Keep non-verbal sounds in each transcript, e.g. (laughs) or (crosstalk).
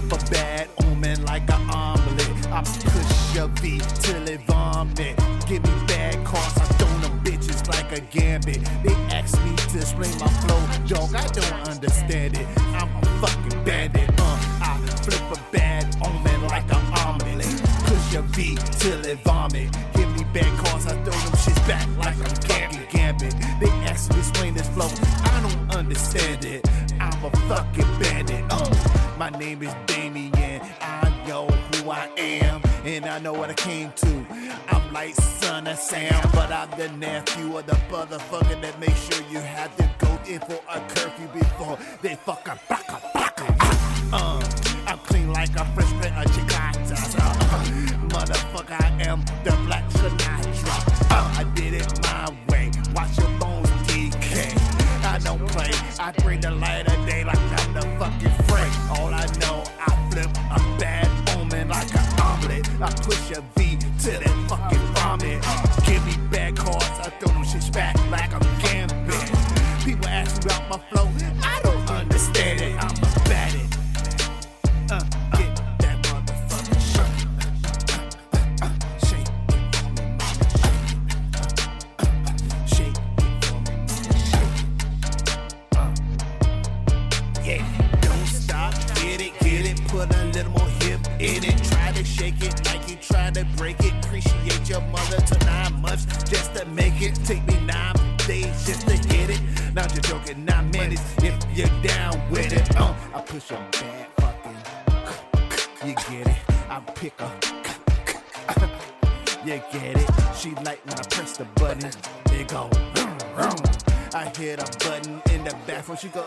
flip a bad omen like an omelet. I push your V till it vomit. Give me bad cards, I throw them bitches like a gambit. They ask me to explain my flow, dog. I don't understand it. I'm a fucking bandit. Uh, I flip a bad omen like an omelet. Push your V till it vomit. Give me bad cards, I my name is Damien. I know who I am, and I know what I came to. I'm like son of Sam, but I'm the nephew of the motherfucker that make sure you have to go in for a curfew before they fucking blocka blocka. Uh, I'm clean like a fresh pair of chicatas. Uh, motherfucker, I am the Black Sinatra. Uh, I did it my way. Watch your bones decay. I don't play. I bring the light Appreciate your mother to nine months just to make it. Take me nine days just to get it. Not just joking, nine minutes if you're down with it. Uh, I push a bad fucking, you get it. I pick a, you get it. She like when I press the button, it go. I hit a button in the bathroom, she go.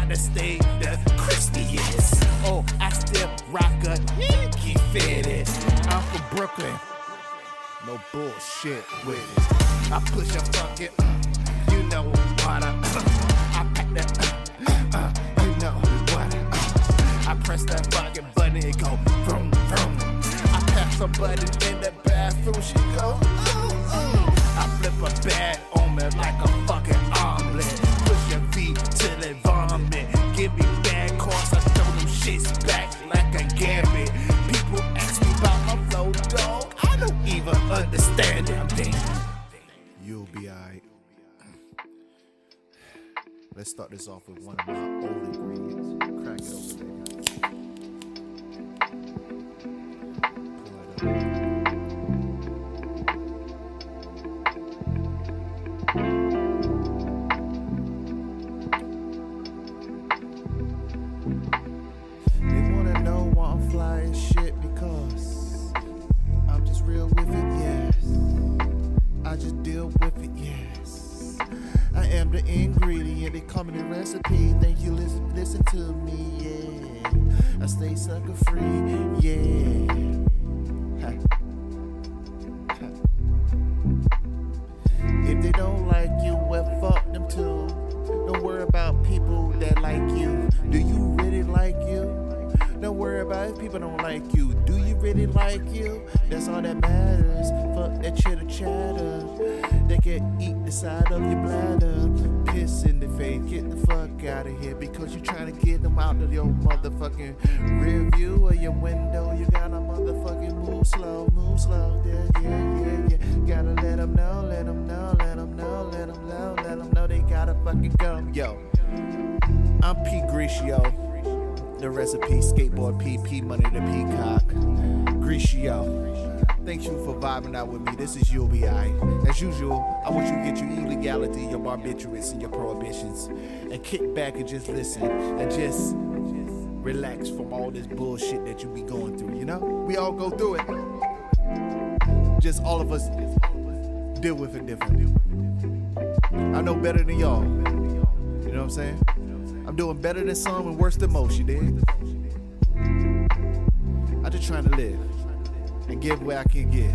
Tim's gotta stay the crispiest. Oh, I still rock a Yankee fitted. I'm from Brooklyn. No bullshit with it. I push a fucking, uh, you know what I, I pack that, uh, uh, you know what I, uh, I press that fucking button, it go vroom vroom. I pass a button in the bathroom, she go, ooh, ooh. I flip a bad omen like a fucking Let's start this off with one of my old ingredients. Crack it open, baby. Pull it up. The recipe. Thank you, listen, listen to me, yeah. I stay sucker free, yeah. If they don't like you, well, fuck them too. Don't worry about people that like you. Do you really like you? Don't worry about if people don't like you. Do you really like you? That's all that matters. Fuck that chitter chatter. They can eat the side of your bladder. Piss in the face. Get the fuck out of here because you're trying to get them out of your motherfucking rear view or your window. You gotta motherfucking move slow, move slow. Yeah, yeah, yeah, yeah. Gotta let them know, let them know, let them know, let them know, let them know they gotta fucking go. Yo, I'm P. Grishio. The recipe, skateboard PP, money to peacock. Grishio. Thank you for vibing out with me. This is You'll As usual, I want you to get your illegality, your barbiturates, and your prohibitions, and kick back and just listen and just relax from all this bullshit that you be going through. You know, we all go through it. Just all of us deal with it differently. I know better than y'all. You know what I'm saying? I'm doing better than some and worse than most. You dig? I'm just trying to live and give where I can give.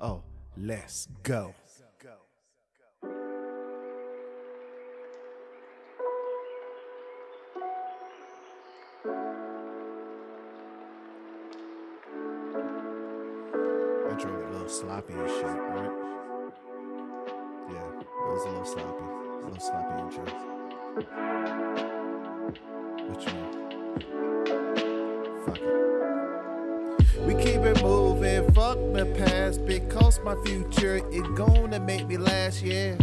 Oh, let's go. A little sloppy and shit, right? Yeah, it was a little sloppy. A little sloppy intro. What you mean? Fuck it. We keep it moving, fuck the past, because my future is gonna make me last, yeah.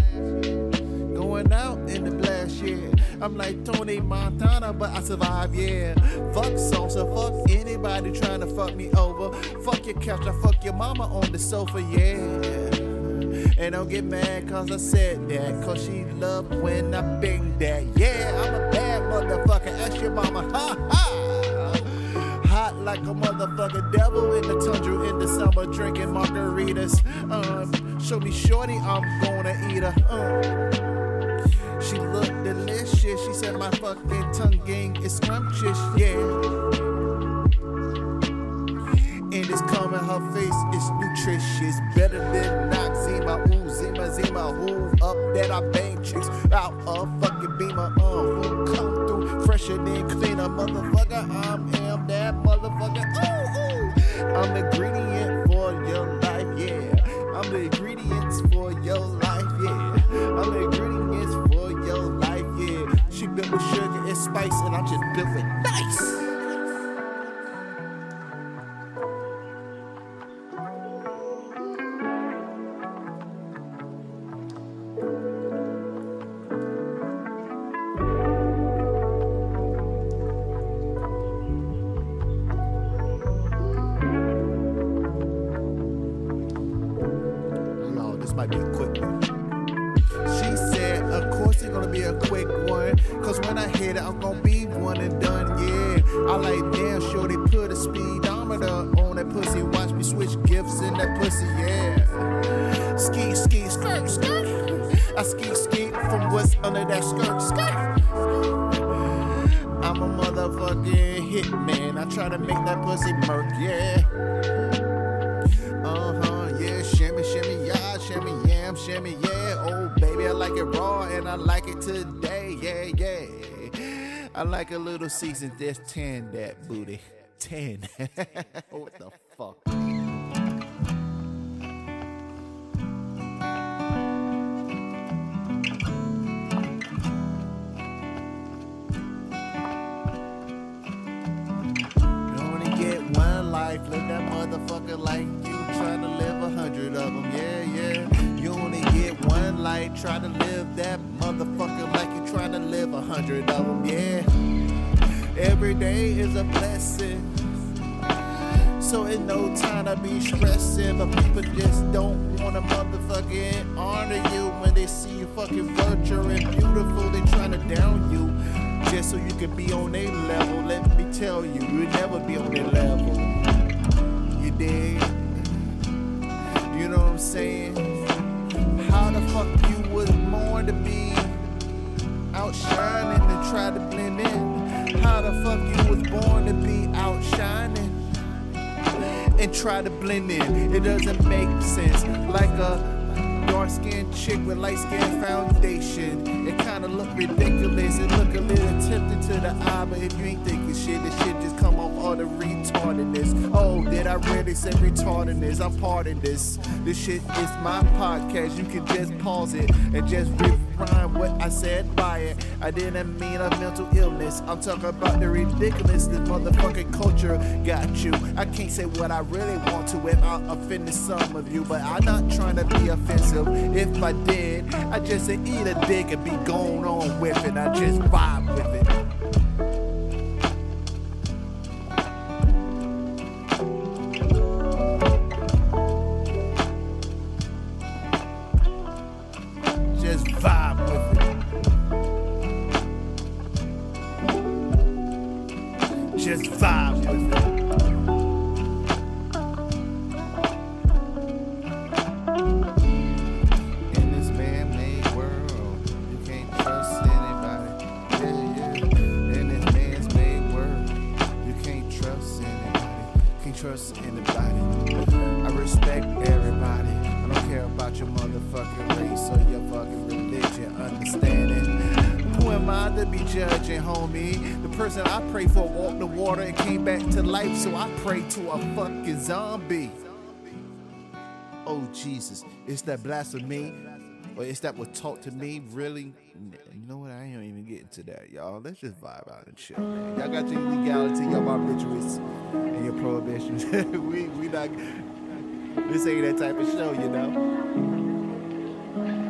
Going out in the blast, yeah. I'm like Tony Montana, but I survive, yeah. Fuck salsa, fuck anybody trying to fuck me over. Fuck your couch, I fuck your mama on the sofa, yeah. And don't get mad cause I said that, cause she loved when I bang that. Yeah, I'm a bad motherfucker, ask your mama, ha ha. Hot like a motherfucker devil in the tundra in the summer, drinking margaritas. Um, show me shorty, I'm gonna eat her. Um. She looked delicious. She said my fucking tongue gang is scrumptious, yeah. And it's coming, her face is nutritious. Better than Noxzema, ooh, Zima, Zima, who up that I bang chicks out of fucking beamer, uh, who come through fresher than cleaner, motherfucker. I'm am that motherfucker, ooh, ooh. I'm the ingredient spice, and I'm just built with nice. Might be a quick one. Of course it's gonna be a quick one. Cause when I hit it, I'm gonna be one and done, yeah. I like damn sure they put a speedometer on that pussy. Watch me switch gifts in that pussy, yeah. Ski, ski, skirt, skirt. I ski, ski from what's under that skirt, skirt. I'm a motherfucking hitman. I try to make that pussy murk, yeah. Uh huh, yeah, shimmy, shimmy, yeah, shimmy, yam, shimmy, yeah. Like it raw and I like it today, yeah, yeah. I like a little season, just tan that booty. Tan. (laughs) what the fuck? Life, live that motherfucker like you trying to live a hundred of them. Yeah, yeah. One life, try to live that motherfucker like you trying to live a hundred of them. Yeah. Every day is a blessing. So ain't no time to be stressing, but people just don't wanna motherfucking honor you when they see you fucking virtual and beautiful. They trying to down you just so you can be on their level. Let me tell you, you'll never be on their level. You dig? You know what I'm saying? How the fuck you was born to be outshining and try to blend in? How the fuck you was born to be outshining? and try to blend in. It doesn't make sense. Like a dark skinned chick with light skin foundation. It kinda look ridiculous. It look a little tempting to the eye, but if you ain't thinking shit, this shit just come off all the retardedness. Oh, did I really say retardedness? I'm pardon this. This shit is my podcast. You can just pause it and just rewind what I said buy it. I didn't mean a mental illness. I'm talking about the ridiculous this motherfucking culture got you. I can't say what I really want to without offending some of you, but I'm not trying to be offensive. If I did, I just say eat a dick and be going on with it. I just vibe with it. Motherfucking race or your fucking religion. Understanding. Who am I to be judging, homie? The person I pray for walked the water and came back to life, so I pray to a fucking zombie. Oh Jesus, is that blasphemy? Or is that what taught to me? Really? You know what? I ain't even getting to that, y'all. Let's just vibe out and chill, man. Y'all got your legality, y'all barbiturates, and your prohibitions. (laughs) we we not. This ain't that type of show, you know. Thank you.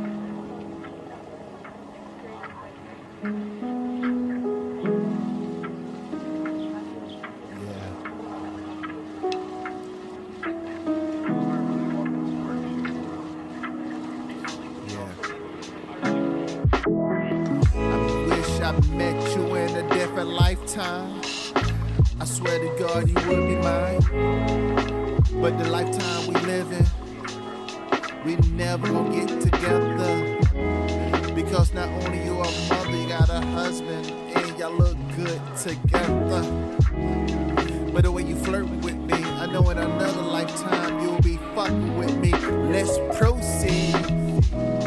With me. Let's proceed.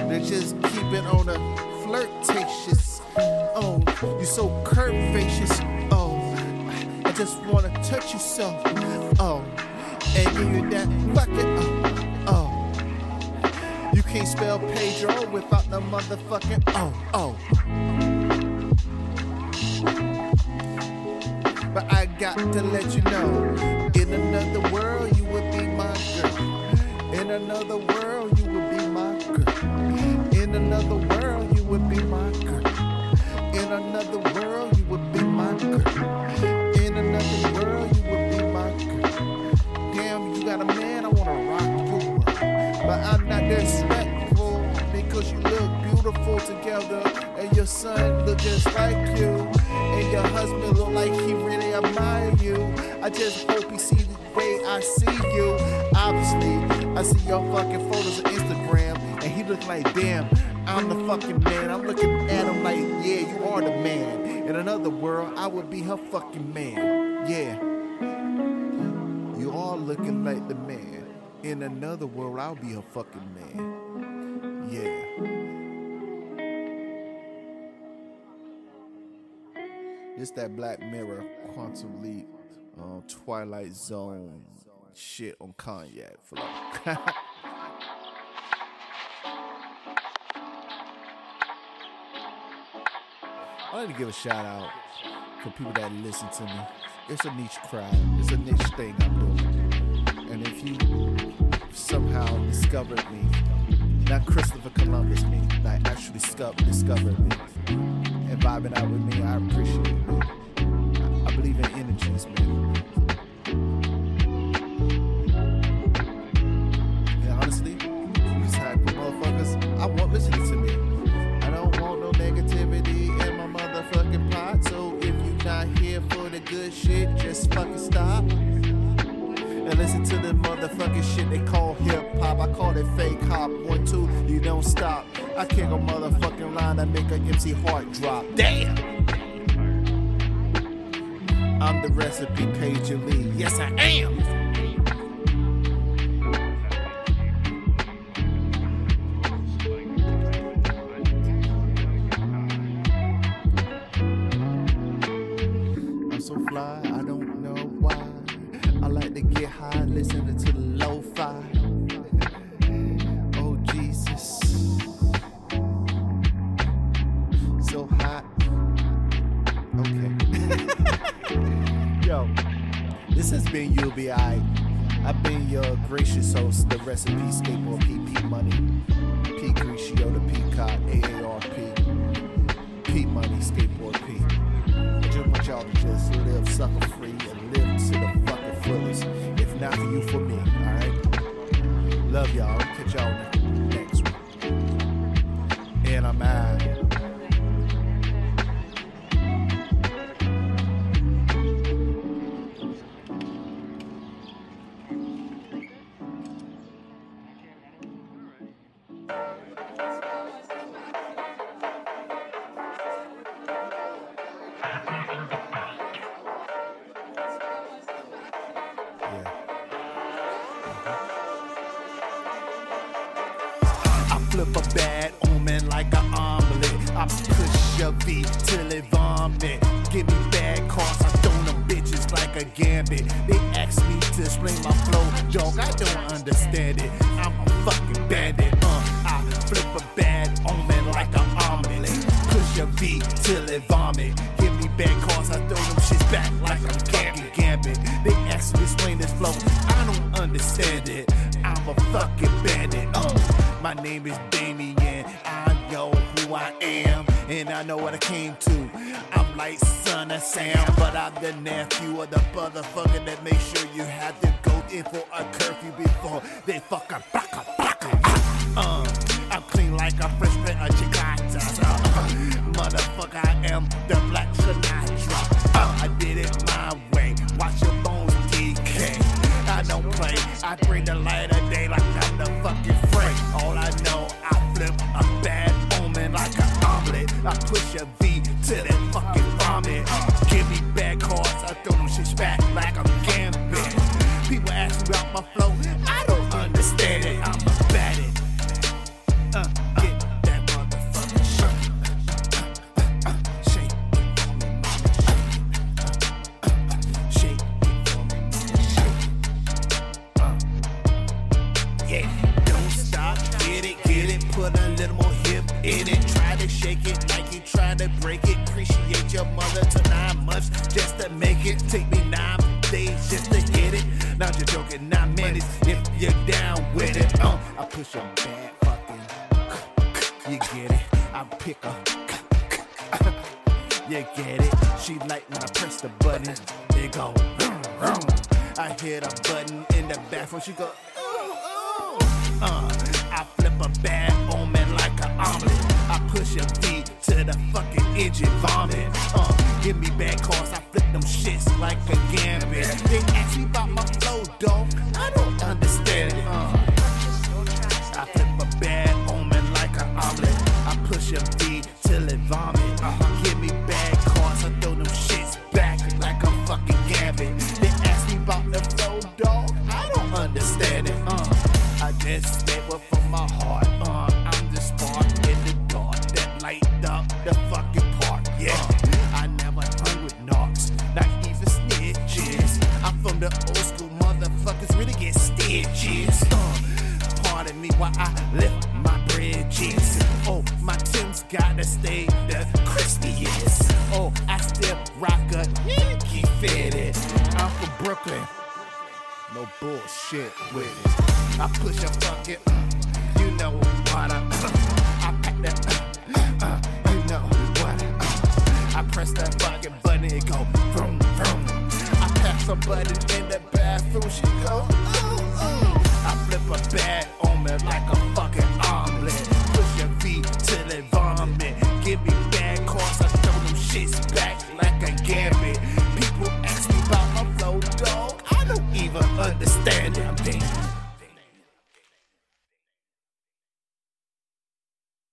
Let's just keep it on a flirtatious. Oh, you're so curvaceous. Oh, I just wanna touch you so. Oh, and give you that fucking. Oh, oh. You can't spell Pedro without the motherfucking. Oh, oh. But I got to let you know, another world you would be my girl. In another world you would be my girl. In another world you would be my girl. In another world you would be my girl. Damn, you got a man, I wanna rock your. But I'm not disrespectful because you look beautiful together and your son look just like you. And your husband look like he really admire you. I just hope he see the way I see you. Obviously, I see your fucking photos on Instagram, and he look like, damn, I'm the fucking man. I'm looking at him like, yeah, you are the man. In another world, I would be her fucking man. Yeah. You are looking like the man. In another world, I'll be her fucking man. Yeah. It's that Black Mirror, Quantum Leap, um, Twilight Zone shit on Kanye for flow. (laughs) I like to give a shout out for people that listen to me. It's a niche crowd. It's a niche thing I'm doing. And if you somehow discovered me, not Christopher Columbus me, like actually discovered me and vibing out with me, I appreciate it, good shit, just fucking stop. And listen to the motherfucking shit they call hip hop. I call it fake hop. One, two, you don't stop. I kick a motherfucking line that make a MC heart drop. Damn! I'm the recipe page Lee. Yes, I am. Sucker free and live to the fucking fullest. If not for you, for me, alright? Love y'all. Catch y'all next one. And I'm out. Flip a bad omen like an omelet. I push your V till it vomit. Give me bad cards, I throw them bitches like a gambit. They ask me to explain my flow, dog. I don't understand it. I'm a fucking bandit. Uh, I flip a bad omen like an omelet. Push your V till it vomit. Give me bad cards, I throw them shits back like a fucking gambit. They ask me to explain this flow, I don't understand it. I'm a fucking bandit. My name is Damien. I know who I am, and I know what I came to. I'm like son of Sam, but I'm the nephew of the motherfucker that make sure you have to go in for a curfew before they fucking blocka blocka. Uh, I'm clean like a fresh pair of chicatas. Uh, motherfucker, I am the Black Sinatra. Uh, I did it my way. Watch your bones decay. I don't play. I bring the light of day like I push a V to that fucking vomit. Give me bad cards, I throw them shits back like I'm gambit. People ask me about my flow, you're down with it. Uh, I push a bad fucking, you get it. I pick a, you get it. She like when I press the button, it go. I hit a button in the bathroom, she go. Ooh, ooh. Uh, I flip a bad omen like an omelet. I push a V to the fucking engine vomit. Uh, give me bad calls, I flip them shits like a gambit. They ask me about my flow, dog. I don't understand it. Uh, I flip a bad omen like an omelet. I push a V till it vomit. No bullshit with it. I push a fucking, uh, you know what I, I pack that, uh, uh, you know what I, uh, I press that fucking button, it go vroom vroom. I pass a button in the bathroom, she go ooh ooh. I flip a bag on me like a fucking omelet. Push a V till it vomit. Give me bad cards, I throw them shits back